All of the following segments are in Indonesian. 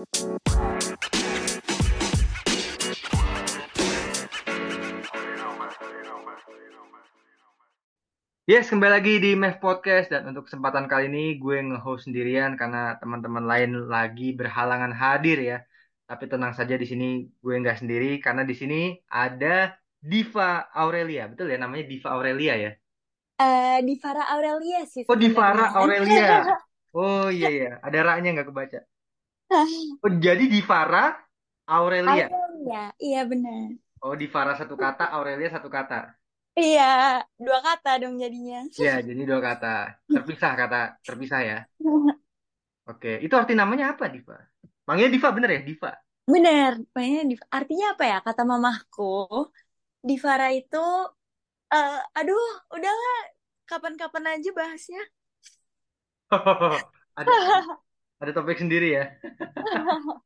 Yes, kembali lagi di MEF Podcast dan untuk kesempatan kali ini gue nge-host sendirian karena teman-teman lain lagi berhalangan hadir ya. Tapi tenang saja di sini gue nggak sendiri karena di sini ada Diva Aurelia, betul ya namanya Diva Aurelia ya? Eh, Divara Aurelia sih Oh Divara. Aurelia. Oh iya iya, ada ra-nya nggak kebaca. Oh jadi Divara Aurelia. Aurelia, iya benar. Oh Divara satu kata, Aurelia satu kata. Iya, dua kata dong jadinya. Ya jadi dua kata, terpisah kata terpisah ya. Oke, itu arti namanya apa Diva? Panggilnya Diva bener ya Diva? Bener, makanya Div- artinya apa ya? Kata mamahku, Divara itu, eh, aduh, udahlah, kapan-kapan aja bahasnya. ada ada topik sendiri ya.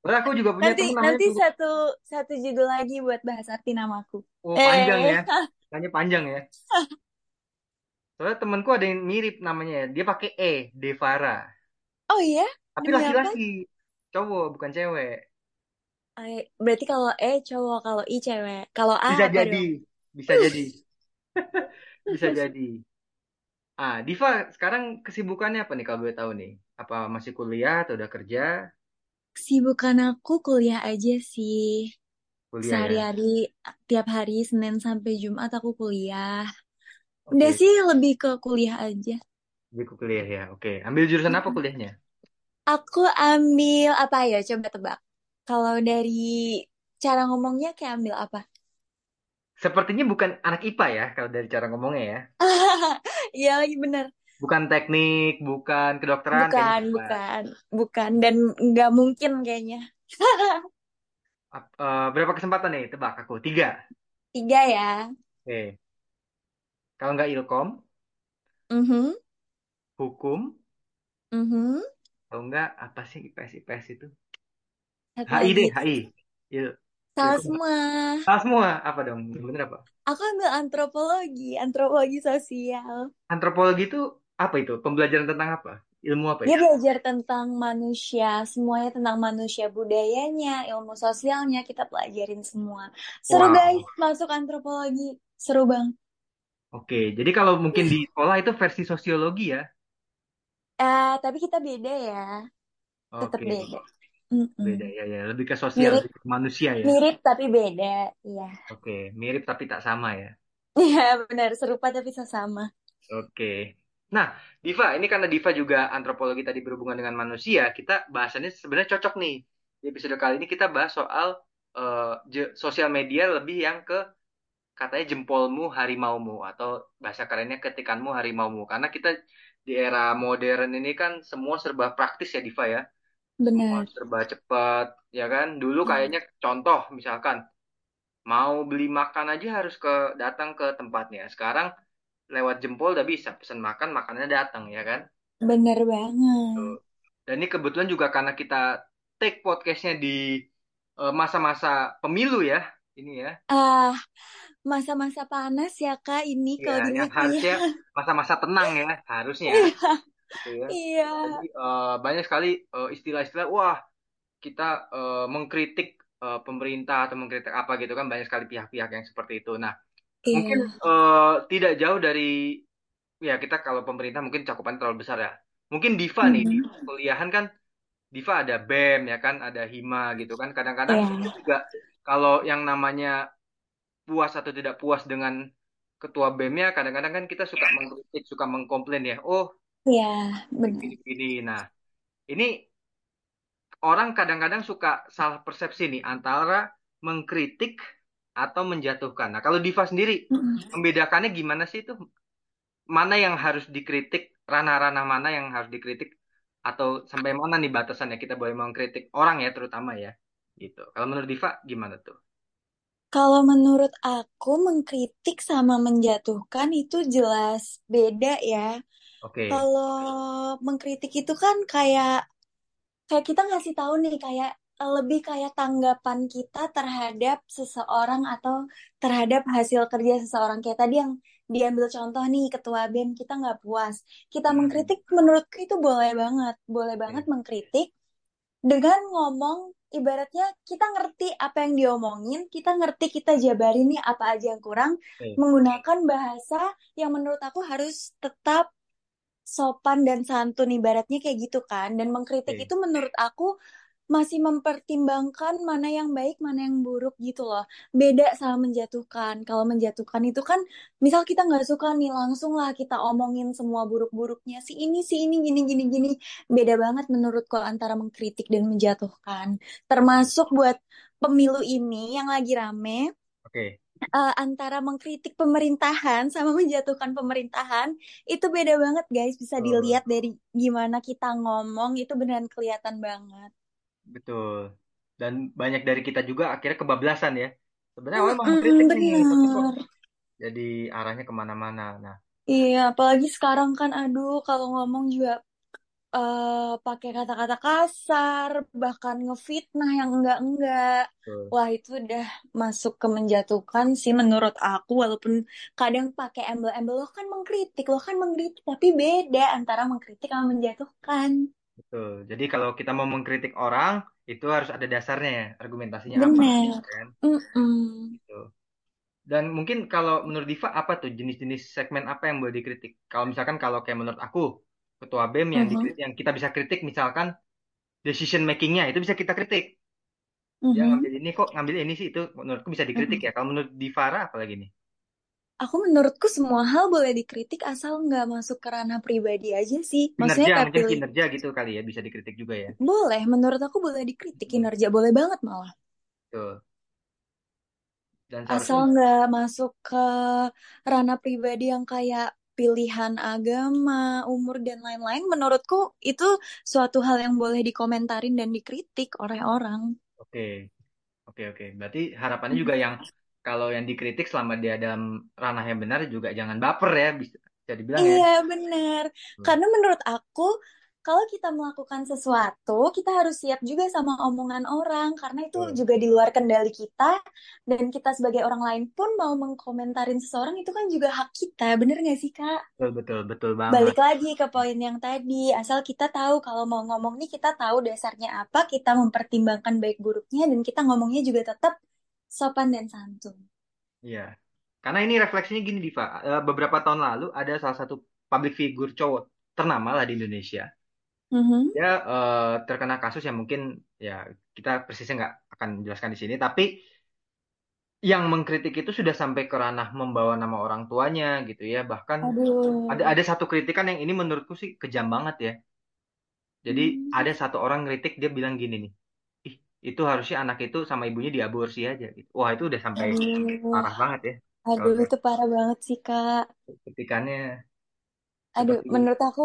Terus aku juga punya Nanti, nanti satu satu judul lagi buat bahas arti namaku. Oh panjang Eh, ya, tanya panjang ya. Soalnya temenku ada yang mirip namanya ya. Dia pakai E, Devara. oh iya, Tapi laki-laki, cowok bukan cewek. Berarti kalau E cowok, kalau I cewek, kalau A Bisa jadi, dong? bisa jadi, bisa jadi. Ah, Diva, sekarang kesibukannya apa nih kalau boleh tahu nih? Apa masih kuliah atau udah kerja? Kesibukan aku kuliah aja sih. Kuliah ya. Sehari-hari, tiap hari Senin sampai Jumat aku kuliah. Udah Oke, sih lebih ke kuliah aja. jadi aku kuliah ya. Oke, ambil jurusan apa kuliahnya? Aku ambil apa ya? Coba tebak. Kalau dari cara ngomongnya kayak ambil apa? Sepertinya bukan anak IPA ya, kalau dari cara ngomongnya ya. Iya lagi bener. Bukan teknik, bukan kedokteran, Bukan, bukan. bukan, bukan. Dan nggak mungkin kayaknya. Eh, berapa kesempatan nih? Tebak aku. Tiga. Tiga ya. Oke. Kalau nggak ilkom, Mhm, hukum, mhm. kalau nggak apa sih IPS IPS itu? Satu HI deh. HI. Il, Salah semua. Ah, semua apa dong? Bener apa? Aku ambil antropologi, antropologi sosial. Antropologi itu apa itu? Pembelajaran tentang apa? Ilmu apa Dia itu? belajar tentang manusia, semuanya tentang manusia, budayanya, ilmu sosialnya, kita pelajarin semua. Seru Wow. guys, masuk antropologi. Seru bang. Oke, jadi kalau mungkin di sekolah itu versi sosiologi ya. Eh, tapi kita beda ya, tetap Oke, beda. Mm-mm. beda ya ya, lebih ke sosial, Mirip, lebih ke manusia ya. mirip tapi beda. Iya, Oke, mirip tapi tak sama ya. iya benar, serupa tapi sesama. Oke. Nah, Diva, ini karena Diva juga antropologi tadi berhubungan dengan manusia, kita bahasannya sebenarnya cocok nih. Di episode kali ini kita bahas soal je- sosial media lebih yang ke katanya jempolmu harimaumu atau bahasa kerennya ketikanmu harimaumu. Karena kita di era modern ini kan semua serba praktis ya Diva ya. Semua Benar. serba cepat, ya kan? Dulu kayaknya contoh misalkan mau beli makan aja harus ke datang ke tempatnya. Sekarang lewat jempol udah bisa pesan makan makannya datang ya kan Benar Tuh. banget. dan ini kebetulan juga karena kita take podcastnya di eh, masa-masa pemilu ya ini ya Ah, masa-masa panas ya kak ini ya kalau yang dilihat-lihat. harusnya masa-masa tenang ya harusnya Iya, gitu ya iya. jadi eh, banyak sekali eh, istilah-istilah wah kita eh, mengkritik eh, pemerintah atau mengkritik apa gitu kan banyak sekali pihak-pihak yang seperti itu nah mungkin eh, tidak jauh dari ya kita kalau pemerintah mungkin cakupannya terlalu besar ya. Mungkin Diva nih di Mm-mm. kuliahan kan Diva ada BEM ya kan, ada HIMA gitu kan. Kadang-kadang kita juga kalau yang namanya puas atau tidak puas dengan ketua BEM-nya, kadang-kadang kan kita suka mengkritik, suka mengkomplain ya. Oh, Iya, benar. gini-gini. Nah, ini orang kadang-kadang suka salah persepsi nih antara mengkritik atau menjatuhkan. Nah, kalau Diva sendiri Mm-mm. membedakannya gimana sih itu? mana yang harus dikritik, ranah-ranah mana yang harus dikritik, atau sampai mana nih batasannya kita boleh mengkritik orang ya terutama ya, gitu. Kalau menurut Diva gimana tuh? Kalau menurut aku mengkritik sama menjatuhkan itu jelas beda ya. Oke, Kalau mengkritik itu kan kayak kayak kita ngasih tahu nih kayak lebih kayak tanggapan kita terhadap seseorang atau terhadap hasil kerja seseorang. Kayak tadi yang diambil contoh nih ketua BEM kita nggak puas. Kita Hmm, mengkritik menurutku itu boleh banget. Boleh oke, banget mengkritik dengan ngomong ibaratnya kita ngerti apa yang diomongin, kita ngerti kita jabarin nih apa aja yang kurang, Oke, menggunakan bahasa yang menurut aku harus tetap sopan dan santun ibaratnya kayak gitu kan. Dan mengkritik oke, itu menurut aku masih mempertimbangkan mana yang baik, mana yang buruk gitu loh. Beda sama menjatuhkan. Kalau menjatuhkan itu kan, misal kita nggak suka nih, langsung lah kita omongin semua buruk-buruknya. Si ini, si ini, gini, gini, gini. Beda banget menurutku antara mengkritik dan menjatuhkan. Termasuk buat pemilu ini yang lagi rame, oke. eh, antara mengkritik pemerintahan sama menjatuhkan pemerintahan, itu beda banget guys. Bisa dilihat dari gimana kita ngomong, itu beneran kelihatan banget. Betul. Dan banyak dari kita juga akhirnya kebablasan ya. Sebenarnya awalnya mau mengkritik Mm-mm, nih, tapi kok jadi arahnya ke mana-mana. Nah, Iya, apalagi sekarang kan, aduh, kalau ngomong juga eh, pakai kata-kata kasar, bahkan ngefitnah yang enggak-enggak. Wah, itu udah masuk ke menjatuhkan sih menurut aku, walaupun kadang pakai embel-embel, lo kan mengkritik, lo kan mengkritik, tapi beda antara mengkritik sama menjatuhkan. Betul. Jadi kalau kita mau mengkritik orang, itu harus ada dasarnya ya, argumentasinya apa, Bener. kan? Gitu. Dan mungkin kalau menurut Diva apa tuh jenis-jenis segmen apa yang boleh dikritik? Kalau misalkan kalau kayak menurut aku, ketua BEM yang Mhm. dikritik, yang kita bisa kritik misalkan decision makingnya itu bisa kita kritik. Dia Mhm. ngambil ini kok ngambil ini sih itu menurutku bisa dikritik Mhm. ya. Kalau menurut Divara apalagi nih? Aku menurutku semua hal boleh dikritik asal nggak masuk ke ranah pribadi aja sih. Maksudnya Kinerja kayak mungkin pilih kinerja gitu kali ya bisa dikritik juga ya. Boleh, menurut aku boleh dikritik Hmm, kinerja, boleh banget malah. Betul. Dan Asal nggak masuk ke ranah pribadi yang kayak pilihan agama, umur, dan lain-lain, menurutku itu suatu hal yang boleh dikomentarin dan dikritik oleh orang. oke oke oke. Berarti harapannya juga yang kalau yang dikritik selama dia dalam ranah yang benar juga jangan baper ya bisa, bisa dibilang ya. Iya, benar. Hmm, Karena menurut aku, kalau kita melakukan sesuatu, kita harus siap juga sama omongan orang, karena itu Betul. juga di luar kendali kita, dan kita sebagai orang lain pun mau mengkomentarin seseorang, itu kan juga hak kita, bener nggak sih, Kak? Betul betul betul banget. Balik lagi ke poin yang tadi, asal kita tahu kalau mau ngomong nih, kita tahu dasarnya apa, kita mempertimbangkan baik buruknya, dan kita ngomongnya juga tetap sopan dan santun. Iya. Karena ini refleksinya gini Diva. Eh, Beberapa tahun lalu ada salah satu public figure cowok ternama lah di Indonesia. Mhm. Dia eh, terkena kasus yang mungkin ya kita persisnya nggak akan jelaskan di sini. Tapi yang mengkritik itu sudah sampai ke ranah membawa nama orang tuanya gitu ya. Bahkan ada Aduh. ada satu kritikan yang ini menurutku sih kejam banget ya. Jadi Hmm. ada satu orang kritik dia bilang gini nih. Itu harusnya anak itu sama ibunya diaborsi aja gitu. Wah, itu udah sampai Aduh. parah banget ya. Kalau Aduh, itu parah banget sih, Kak. kritikannya Aduh, seperti menurut aku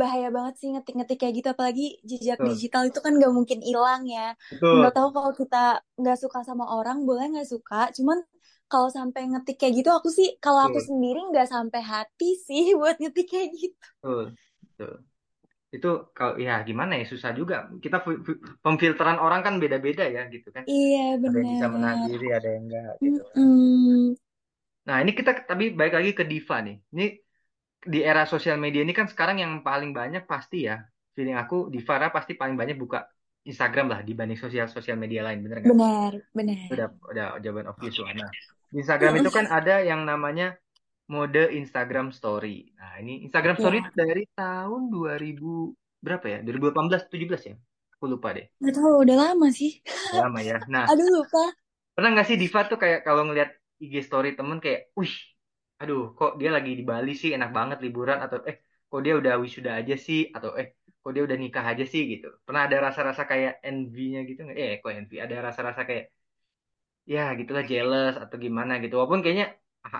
bahaya banget sih ngetik-ngetik kayak gitu. Apalagi jejak betul, digital itu kan gak mungkin hilang ya. betul, Menurut aku kalau kita nggak suka sama orang, boleh nggak suka. Cuman kalau sampai ngetik kayak gitu, aku sih, kalau aku sendiri nggak sampai hati sih buat ngetik kayak gitu. betul, betul. Itu kalau ya gimana ya susah juga. Kita pemfilteran orang kan beda-beda ya gitu kan. Iya, Ada yang bisa menahan diri, ada yang enggak gitu. Mm-mm. Nah, ini kita tapi balik lagi ke Diva nih. Ini di era sosial media ini kan sekarang yang paling banyak pasti ya. Feeling aku Divara pasti paling banyak buka Instagram lah dibanding sosial sosial media lain, bener nggak? Benar, Itu udah benar. udah jawaban obvious lah. Nah, di Instagram itu kan ada yang namanya mode Instagram Story. Nah, ini Instagram Story itu Ya, dari tahun 2000 berapa ya? 2018 17 ya? Aku lupa deh. nggak tahu, udah lama sih. Udah lama ya. Nah, Aduh, lupa. pernah nggak sih Diva tuh kayak kalau ngeliat IG story temen kayak, wih, aduh, kok dia lagi di Bali sih, enak banget liburan atau eh, kok dia udah wisuda aja sih atau eh, kok dia udah nikah aja sih gitu. Pernah ada rasa-rasa kayak envy-nya gitu nggak? Eh, kok envy? Ada rasa-rasa kayak ya gitulah jealous atau gimana gitu. Walaupun kayaknya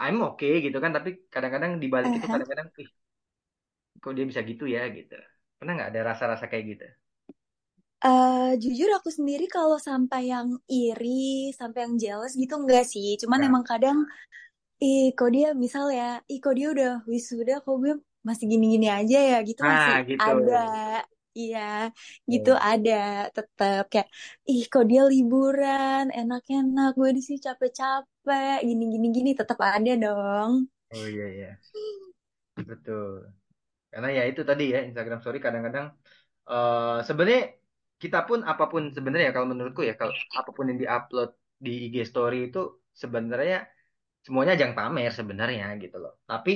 I'm okay gitu kan, tapi kadang-kadang di balik itu Aha. kadang-kadang, ih, kok dia bisa gitu ya gitu. Pernah nggak ada rasa-rasa kayak gitu? Eh, jujur aku sendiri kalau sampai yang iri, sampai yang jealous gitu enggak sih. Cuman Nah, emang kadang, ih kok dia misal ya, ih kok dia udah wisuda, kok gue masih gini-gini aja ya, gitu masih nah gitu. ada. Iya, gitu Oh, ada tetap kayak, ih kok dia liburan, enak-enak, gue di sini capek-capek, gini-gini gini, tetap ada dong. oh iya iya, betul. Karena ya itu tadi ya Instagram Story kadang-kadang eh sebenarnya kita pun apa pun sebenarnya kalau menurutku ya kalau apa pun yang diupload di IG story itu sebenarnya semuanya ajang pamer sebenarnya gitu loh. Tapi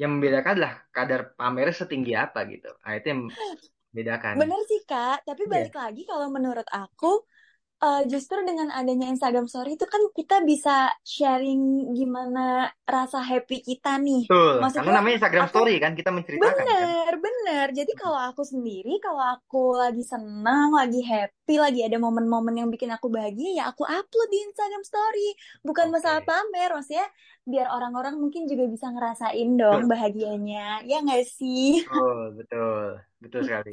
yang membedakan adalah kadar pamernya setinggi apa gitu. Nah, itu yang membedakan. Bener sih Kak, tapi Iya. balik lagi kalau menurut aku eh, justru dengan adanya Instagram Story itu kan kita bisa sharing gimana rasa happy kita nih. Betul, karena Maksudnya namanya Instagram aku Story kan kita menceritakan kan. bener, bener. Jadi kalau aku sendiri, kalau aku lagi senang, lagi happy, lagi ada momen-momen yang bikin aku bahagia, ya aku upload di Instagram Story. Bukan masalah Oke. pamer, maksudnya biar orang-orang mungkin juga bisa ngerasain dong Betul, bahagianya. Ya nggak sih? betul, betul, betul sekali.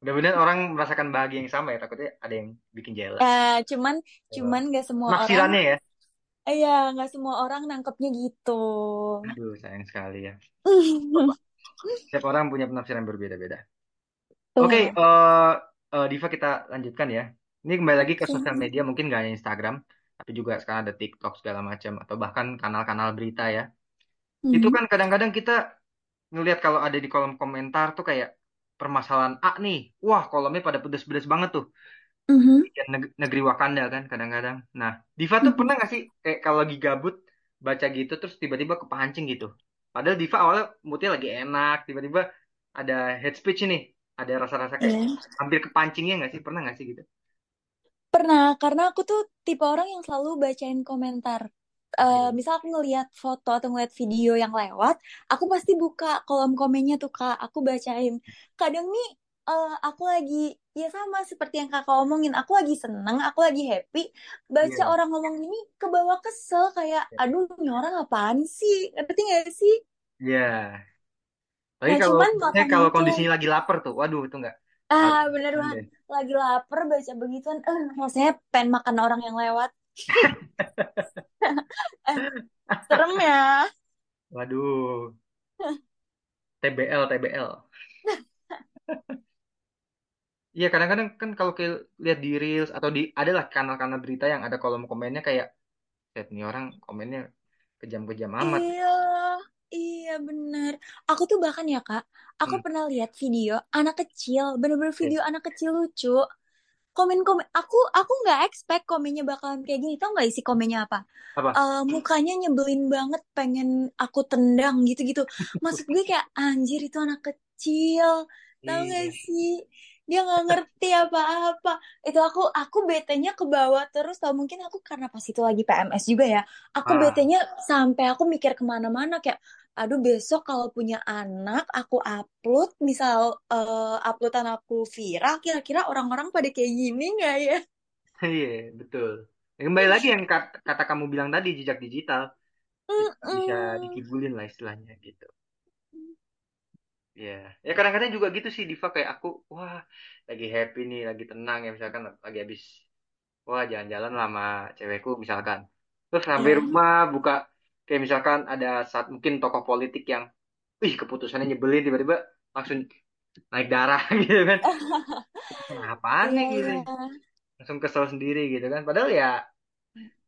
Mudah-mudahan orang merasakan bahagia yang sama ya. Takutnya ada yang bikin jealous. Eh, cuman Betul. cuman gak semua orang Penafsirannya ya. eh, ya nggak semua orang nangkepnya gitu. Aduh, sayang sekali ya. Setiap orang punya penafsiran berbeda-beda. Oke, Tuh. eh eh, Diva kita lanjutkan ya. Ini kembali lagi ke sosial media, mungkin gak hanya Instagram, tapi juga sekarang ada TikTok segala macam, atau bahkan kanal-kanal berita ya. Itu Mhm. kan kadang-kadang kita ngelihat kalau ada di kolom komentar tuh kayak permasalahan A nih, wah kolomnya pada pedes-pedes banget tuh. Mhm. Ya, neg- negeri Wakanda kan kadang-kadang. Nah, Diva tuh Mhm. pernah gak sih kayak kalau lagi gabut baca gitu terus tiba-tiba kepancing gitu. Padahal Diva awalnya moodnya lagi enak, tiba-tiba ada head speech nih, ada rasa-rasa kayak Iya. hampir kepancingnya nggak sih? Pernah nggak sih gitu? Pernah, karena aku tuh tipe orang yang selalu bacain komentar. Oke. misal aku ngeliat foto atau ngeliat video yang lewat, aku pasti buka kolom komennya tuh Kak, aku bacain. Kadang nih eh, aku lagi, ya sama seperti yang kakak omongin, aku lagi seneng, aku lagi happy, baca Iya. orang ngomong ini ke bawah kesel, kayak, aduh ini orang apaan sih, ngerti gak sih? Iya. Tapi Nah kalau cuman kalau itu, kondisinya lagi lapar tuh, waduh itu nggak ah bener banget, deh. lagi lapar baca begituan, eh rasanya pengen makan orang yang lewat. Eh, serem ya. Waduh, TBL, TBL. Iya, kadang-kadang kan kalau kayak lihat di Reels atau di adalah kanal-kanal berita yang ada kolom komennya kayak, "Set nih orang komennya kejam-kejam amat." Iya, iya bener. Aku tuh bahkan ya Kak, aku Hmm. pernah lihat video anak kecil, bener-bener video anak kecil lucu. Komen-komen, aku aku nggak expect komennya bakalan kayak gini. Tau nggak isi komennya apa? Apa? Eh, mukanya nyebelin banget, pengen aku tendang gitu-gitu. Maksud gue kayak anjir itu anak kecil, tau gak Iya. sih? Dia nggak ngerti apa-apa. Itu aku aku betenya ke bawah terus. Tau mungkin aku karena pas itu lagi PMS juga ya. Aku Ah, betenya sampai aku mikir ke mana-mana kayak, aduh besok kalau punya anak aku upload, misal eh, uploadan aku viral, kira-kira orang-orang pada kayak gini nggak ya? iya, betul. Ya, Kembali lagi yang kat- kata kamu bilang tadi, jejak digital. Bisa, dikibulin lah istilahnya gitu. Ya, ya kadang-kadang juga gitu sih Diva kayak aku, wah lagi happy nih, lagi tenang ya misalkan lagi habis, wah jalan-jalan lah sama cewekku misalkan. Terus sampai Iya. rumah buka kayak misalkan ada saat mungkin tokoh politik yang, ih keputusannya nyebelin tiba-tiba langsung naik darah gitu kan. Iya, nih gitu, langsung kesel sendiri gitu kan. Padahal ya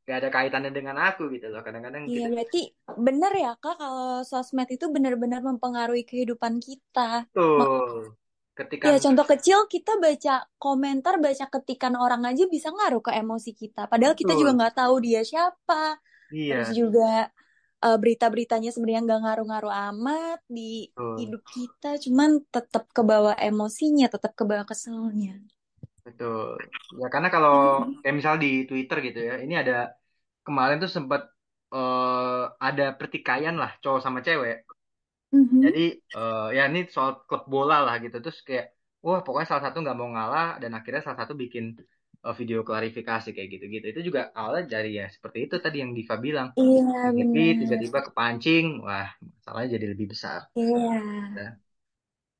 gak ada kaitannya dengan aku gitu loh. Kadang-kadang Iya, kita berarti bener ya Kak kalau sosmed itu benar-benar mempengaruhi kehidupan kita. Mak tuh ketika ya contoh kecil kita baca komentar, baca ketikan orang aja bisa ngaruh ke emosi kita. Padahal kita juga betul, nggak tahu dia siapa. Terus iya, juga eh, berita-beritanya sebenarnya nggak ngaruh-ngaruh amat di betul. hidup kita, cuman tetap ke bawah emosinya, tetap ke bawah keselnya. Betul. Ya karena kalau kayak misal di Twitter gitu ya, ini ada kemarin tuh sempat eh, ada pertikaian lah cowok sama cewek. Mhm. Jadi eh, ya ini soal klub bola lah gitu. Terus kayak wah pokoknya salah satu nggak mau ngalah dan akhirnya salah satu bikin video klarifikasi kayak gitu-gitu. Itu juga awalnya dari ya seperti itu tadi yang Diva bilang. Iya, bener. tiba-tiba kepancing, wah masalahnya jadi lebih besar. Iya. Ya.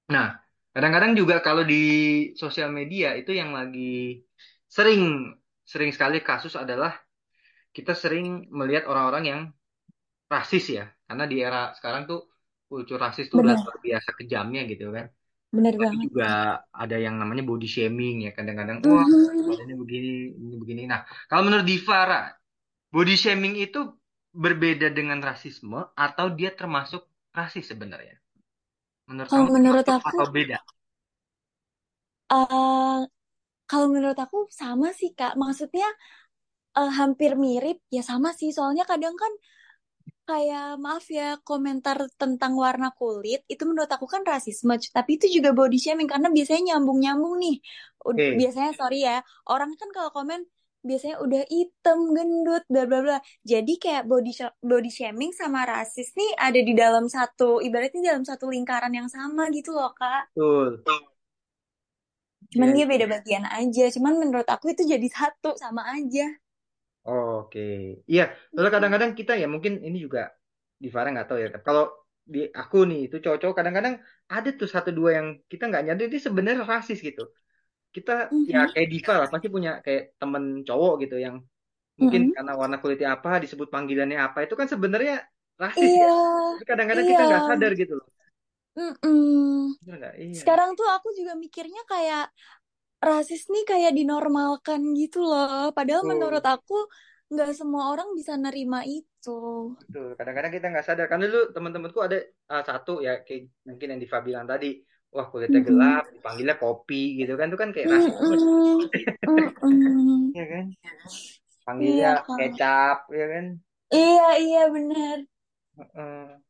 Nah, kadang-kadang juga kalau di sosial media itu yang lagi sering sering sekali kasus adalah kita sering melihat orang-orang yang rasis ya. Karena di era sekarang tuh kultur rasis tuh luar biasa kejamnya gitu kan. Bener Lagi banget. juga ada yang namanya body shaming ya. Kadang-kadang wah Mhm. badannya begini, ini begini. Nah, kalau menurut Divara, body shaming itu berbeda dengan rasisme atau dia termasuk rasis sebenarnya? Menurut Kalau kamu menurut aku, atau beda? eh kalau menurut aku sama sih Kak. Maksudnya eh, hampir mirip ya sama sih. Soalnya kadang kan kayak maaf ya komentar tentang warna kulit itu menurut aku kan rasisme tapi itu juga body shaming karena biasanya nyambung-nyambung nih. Ud- Oke, biasanya sorry ya orang kan kalau komen biasanya udah hitam gendut bla bla bla. Jadi kayak body sh- body shaming sama rasis nih ada di dalam satu ibaratnya dalam satu lingkaran yang sama gitu loh kak. Betul. cuman Iya, dia beda bagian aja cuman menurut aku itu jadi satu sama aja Oke, iya. Soalnya kadang-kadang kita ya mungkin ini juga di Farah nggak tahu ya. Kalau di aku nih itu cowok-cowok kadang-kadang ada tuh satu dua yang kita nggak nyadar dia sebenarnya rasis gitu. Kita ya Mhm. kayak Diva lah pasti punya kayak temen cowok gitu yang mungkin Mhm. karena warna kulitnya apa disebut panggilannya apa itu kan sebenarnya rasis iya ya. Tapi kadang-kadang iya kita nggak sadar gitu loh. Mm-mm. Bener nggak? Iya. Sekarang tuh aku juga mikirnya kayak rasis nih kayak dinormalkan gitu loh. Padahal menurut Betul. aku nggak semua orang bisa nerima itu. Betul. Kadang-kadang kita nggak sadar. Kan dulu teman-temanku ada ah, satu ya kayak mungkin yang Diva bilang tadi, wah kulitnya Mm-mm. gelap, dipanggilnya kopi gitu kan itu kan kayak rasis banget. Mm-mm. Mm-mm. Iya kan? Panggilnya Iya, Kak. kecap, ya kan? Iya, iya benar. Heeh.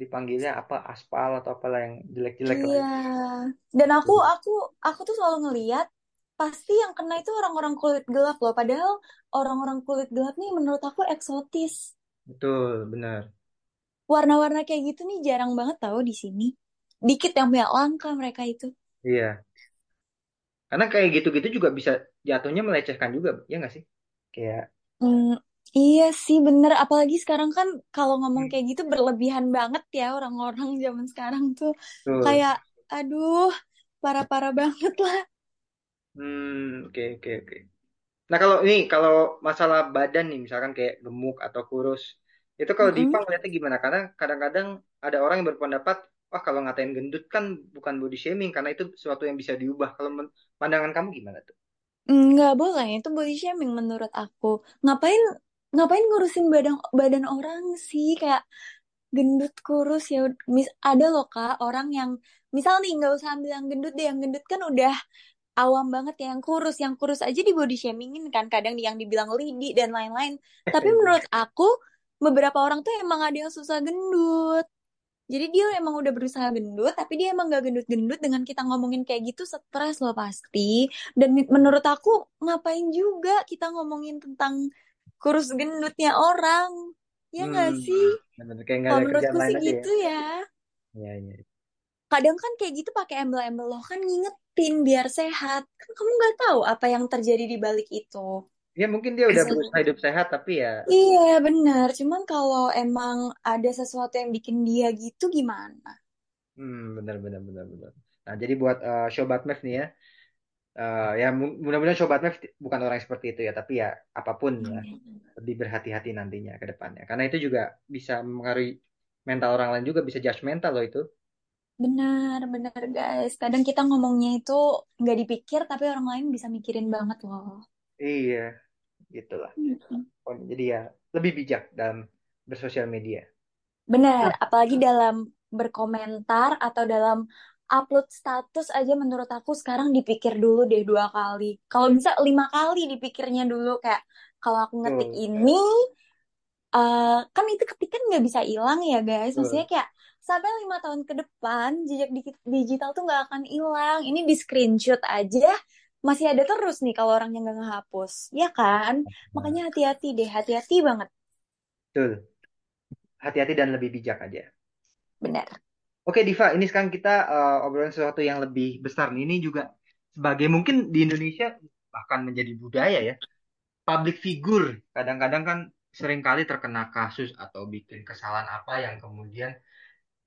Dipanggilnya apa aspal atau apalah yang jelek-jelek. Iya. Dan aku aku aku tuh selalu ngeliat pasti yang kena itu orang-orang kulit gelap loh. Padahal orang-orang kulit gelap nih menurut aku eksotis. Betul, benar. Warna-warna kayak gitu nih jarang banget tau di sini. Dikit yang punya langka mereka itu. Iya. Karena kayak gitu-gitu juga bisa jatuhnya melecehkan juga, ya nggak sih? Kayak, Hmm, iya sih bener. Apalagi sekarang kan kalau ngomong hmm, kayak gitu berlebihan banget ya orang-orang zaman sekarang tuh. betul. Kayak, aduh, parah-parah banget lah. Hmm, oke, oke, oke. Nah kalau ini, kalau masalah badan nih, misalkan kayak gemuk atau kurus, itu kalau Mm-mm. ngeliatnya gimana? Karena kadang-kadang ada orang yang berpendapat, wah kalau ngatain gendut kan bukan body shaming, karena itu sesuatu yang bisa diubah. Kalau pandangan kamu gimana tuh? Nggak boleh, itu body shaming menurut aku. Ngapain ngapain ngurusin badan badan orang sih? Kayak gendut kurus ya. Mis, ada loh Kak, orang yang misal nih nggak usah ambil yang gendut deh, yang gendut kan udah awam banget ya yang kurus yang kurus aja di body shamingin kan kadang yang dibilang lidi dan lain-lain tapi menurut aku beberapa orang tuh emang ada yang susah gendut jadi dia emang udah berusaha gendut tapi dia emang gak gendut-gendut dengan kita ngomongin kayak gitu stres loh pasti dan menurut aku ngapain juga kita ngomongin tentang kurus gendutnya orang ya nggak sih Hmm, bener. Kayak nggak kalau ada kerjaan menurutku sih ya. gitu ya Iya, iya. kadang kan kayak gitu pakai embel-embel loh kan ngingetin biar sehat kan kamu nggak tahu apa yang terjadi di balik itu Ya mungkin dia udah berusaha hidup sehat, tapi ya, iya benar cuman kalau emang ada sesuatu yang bikin dia gitu gimana hmm, benar, benar, benar, benar. Nah, jadi buat uh, Sobat Mev nih ya, eh, ya mu- mudah-mudahan Sobat ti- bukan orang seperti itu ya, tapi ya apa pun ya, lebih berhati-hati nantinya ke depannya. Karena itu juga bisa mempengaruhi mental orang lain juga, bisa judgmental loh itu. benar benar guys kadang kita ngomongnya itu nggak dipikir tapi orang lain bisa mikirin banget loh Iya, gitulah. Mm-mm. Oh, Jadi ya lebih bijak dalam bersosial media. benar apalagi dalam berkomentar atau dalam upload status aja menurut aku sekarang dipikir dulu deh dua kali kalau bisa lima kali dipikirnya dulu kayak kalau aku ngetik Betul, ini eh kan itu ketikan nggak bisa hilang ya guys. Maksudnya betul. kayak sampai lima tahun ke depan jejak di- digital tuh nggak akan hilang. Ini di screenshot aja masih ada terus nih kalau orang yang nggak ngehapus, ya kan? Makanya hati-hati deh, hati-hati banget. betul. Hati-hati dan lebih bijak aja. Benar. Oke Diva, ini sekarang kita eh, obrolin sesuatu yang lebih besar nih. Ini juga sebagai mungkin di Indonesia bahkan menjadi budaya ya. Public figure kadang-kadang kan sering kali terkena kasus atau bikin kesalahan apa yang kemudian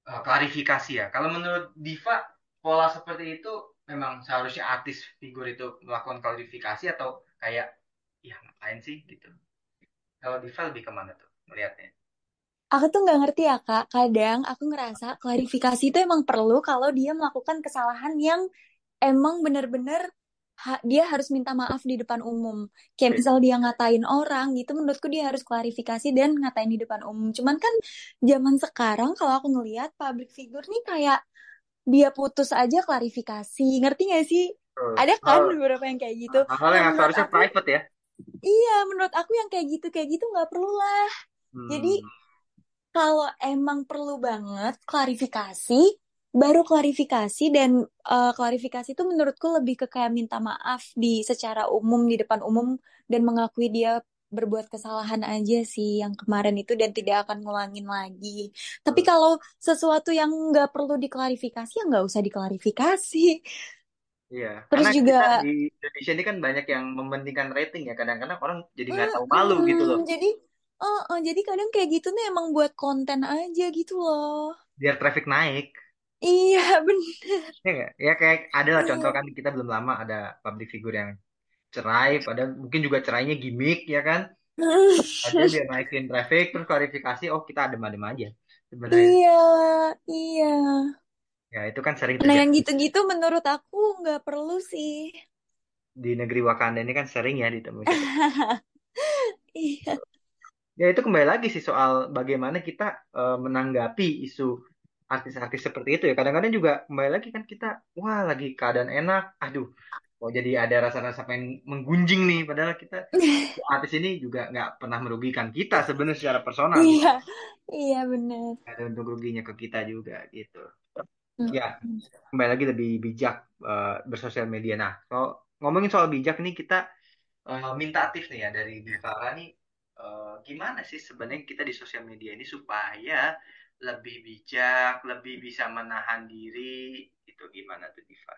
eh, klarifikasi ya. Kalau menurut Diva, pola seperti itu memang seharusnya artis figur itu melakukan klarifikasi atau kayak ya ngapain sih gitu. Kalau Diva lebih ke mana tuh melihatnya? Aku tuh nggak ngerti ya Kak. Kadang aku ngerasa klarifikasi itu emang perlu kalau dia melakukan kesalahan yang emang bener-bener ha- dia harus minta maaf di depan umum. Kayak misal dia ngatain orang gitu, menurutku dia harus klarifikasi dan ngatain di depan umum. Cuman kan zaman sekarang kalau aku ngelihat public figure nih kayak dia putus aja klarifikasi. Ngerti gak sih? Ada kan Hal, beberapa yang kayak gitu. hal Nah, yang seharusnya aku, private ya. iya, menurut aku yang kayak gitu kayak gitu nggak perlu lah. Jadi Hmm, kalau emang perlu banget klarifikasi, baru klarifikasi dan eh, klarifikasi itu menurutku lebih ke kayak minta maaf di secara umum di depan umum dan mengakui dia berbuat kesalahan aja sih yang kemarin itu dan tidak akan ngulangin lagi. Tapi kalau sesuatu yang nggak perlu diklarifikasi ya nggak usah diklarifikasi. Iya, Terus karena kita juga di Indonesia ini kan banyak yang mementingkan rating ya. Kadang-kadang orang jadi nggak tahu malu gitu loh. mm-mm, jadi eh, eh, jadi kadang kayak gitu nih emang buat konten aja gitu loh. Biar traffic naik. Iya bener. Ya? Ya kayak ada lah contoh kan kita belum lama ada public figure yang cerai, padahal mungkin juga cerainya gimmick ya kan? Aja biar naikin traffic, terus klarifikasi, oh kita adem-adem aja sebenarnya. Iya, iya. Ya itu kan sering Nah, yang terjadi gitu-gitu menurut aku nggak perlu sih. di negeri Wakanda ini kan sering ya ditemui Iya, Ya itu kembali lagi sih soal bagaimana kita eh, menanggapi isu artis-artis seperti itu ya. Kadang-kadang juga kembali lagi kan kita, wah lagi keadaan enak, aduh, kok jadi ada rasa-rasa pengen menggunjing nih. Padahal kita artis ini juga nggak pernah merugikan kita sebenarnya secara personal gitu. iya, iya bener. Ada untung ruginya ke kita juga gitu. Mm. Ya kembali lagi lebih bijak eh, bersosial media. Nah, kalau ngomongin soal bijak nih kita eh, minta aktif nih ya dari Divara nih eh, gimana sih sebenarnya kita di sosial media ini supaya lebih bijak, lebih bisa menahan diri itu gimana tuh Diva?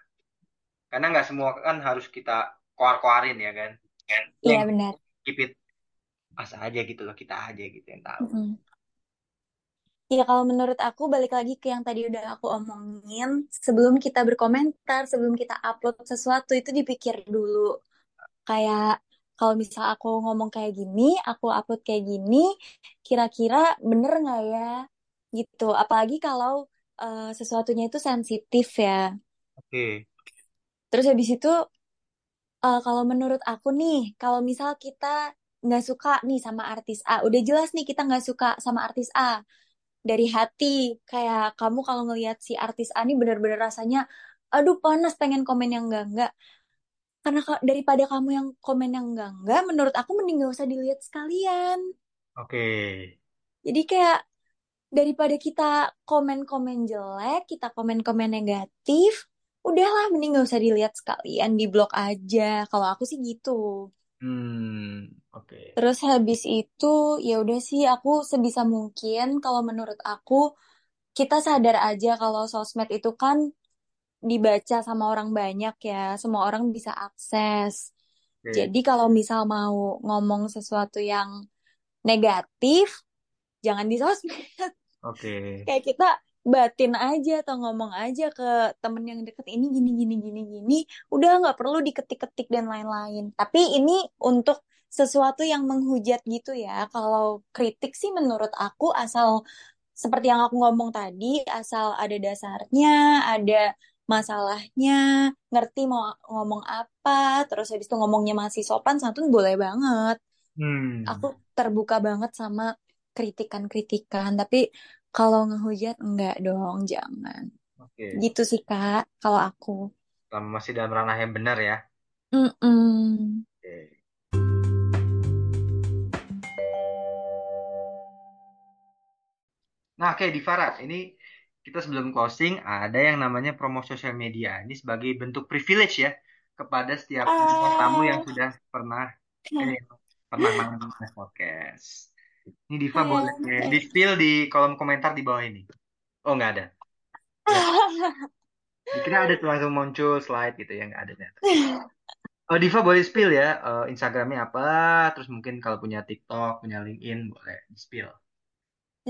Karena nggak semua kan harus kita koar-koarin ya kan? Iya benar. keep it asa aja gitu loh kita aja gitu yang tahu. Mm-mm. Iya kalau menurut aku balik lagi ke yang tadi udah aku omongin, sebelum kita berkomentar, sebelum kita upload sesuatu itu dipikir dulu. Kayak kalau misal aku ngomong kayak gini, aku upload kayak gini, kira-kira bener nggak ya? Gitu. Apalagi kalau eh, sesuatunya itu sensitif ya. Oke, Terus habis itu eh, kalau menurut aku nih, kalau misal kita nggak suka nih sama artis A, udah jelas nih kita nggak suka sama artis A dari hati. Kayak kamu kalau ngelihat si artis A nih bener-bener rasanya, aduh panas pengen komen yang enggak-enggak. Karena ka- daripada kamu yang komen yang enggak-enggak, menurut aku mending gak usah dilihat sekalian. oke. Jadi kayak daripada kita komen-komen jelek, kita komen-komen negatif, udahlah mending gak usah dilihat sekalian, di blok aja. Kalau aku sih gitu. Hmm, oke. Terus habis itu ya udah sih aku sebisa mungkin kalau menurut aku kita sadar aja kalau sosmed itu kan dibaca sama orang banyak ya, semua orang bisa akses. Oke, Jadi kalau misal mau ngomong sesuatu yang negatif, jangan di sosmed. oke. Kayak kita batin aja atau ngomong aja ke temen yang deket ini gini gini gini gini, udah nggak perlu diketik-ketik dan lain-lain. Tapi ini untuk sesuatu yang menghujat gitu ya. Kalau kritik sih menurut aku asal seperti yang aku ngomong tadi, asal ada dasarnya, ada masalahnya, ngerti mau ngomong apa, terus habis itu ngomongnya masih sopan santun boleh banget. Hmm, Aku terbuka banget sama kritikan-kritikan, tapi kalau ngehujat enggak dong, jangan. oke. Gitu sih Kak, kalau aku. Selama masih dalam ranah yang benar ya. Mm-mm. Oke. Nah, oke, Divara, ini kita sebelum closing ada yang namanya promo sosial media. Ini sebagai bentuk privilege ya kepada setiap bintang tamu yang Ah, sudah pernah ini pernah main di podcast. Ini Diva boleh di eh. spill di kolom komentar di bawah ini. Oh, nggak ada. Ya, dikira ada tuh langsung muncul slide gitu ya, nggak ada ternyata. Oh, Diva boleh spill ya, eh, Instagramnya apa, terus mungkin kalau punya TikTok, punya LinkedIn, boleh di spill.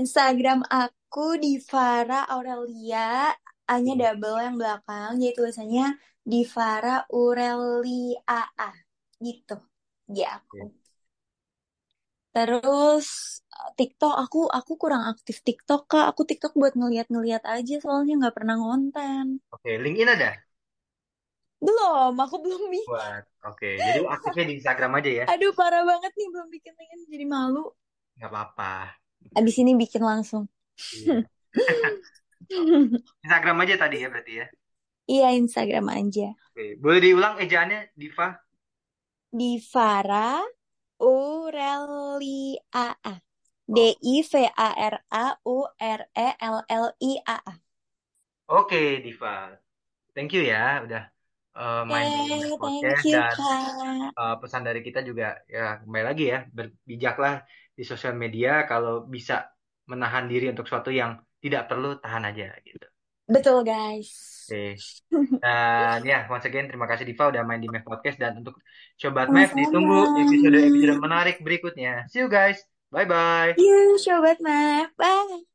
Instagram aku Divara Aurelia, A-nya Oke. double yang belakang, jadi tulisannya Divara Aurelia A, gitu. Ya aku. Terus eh, TikTok aku aku kurang aktif TikTok Kak. Aku TikTok buat ngeliat-ngeliat aja soalnya nggak pernah ngonten. Oke, LinkedIn ada? Belum, aku belum bikin. Buat. Oke, jadi aktifnya di Instagram aja ya. Aduh parah banget nih belum bikin LinkedIn jadi malu. Nggak apa-apa. Abis ini bikin langsung. Iya. Instagram aja tadi ya berarti ya. Iya, Instagram aja. Oke, boleh diulang ejaannya Diva? Divara Aurelia A. D Oh, I V A R A U R E L L I A A. Oke, Diva. Thank you ya udah eh, main di Oke, thank podcast you, dan Kak. eh, pesan dari kita juga ya kembali lagi ya berbijaklah di sosial media kalau bisa menahan diri untuk sesuatu yang tidak perlu tahan aja gitu. Betul, guys. Oke. Dan ya, once again terima kasih Diva udah main di Mev Podcast dan untuk Sobat Mev ditunggu episode-episode menarik berikutnya. See you guys. Bye bye. You, Sobat Mah. Bye.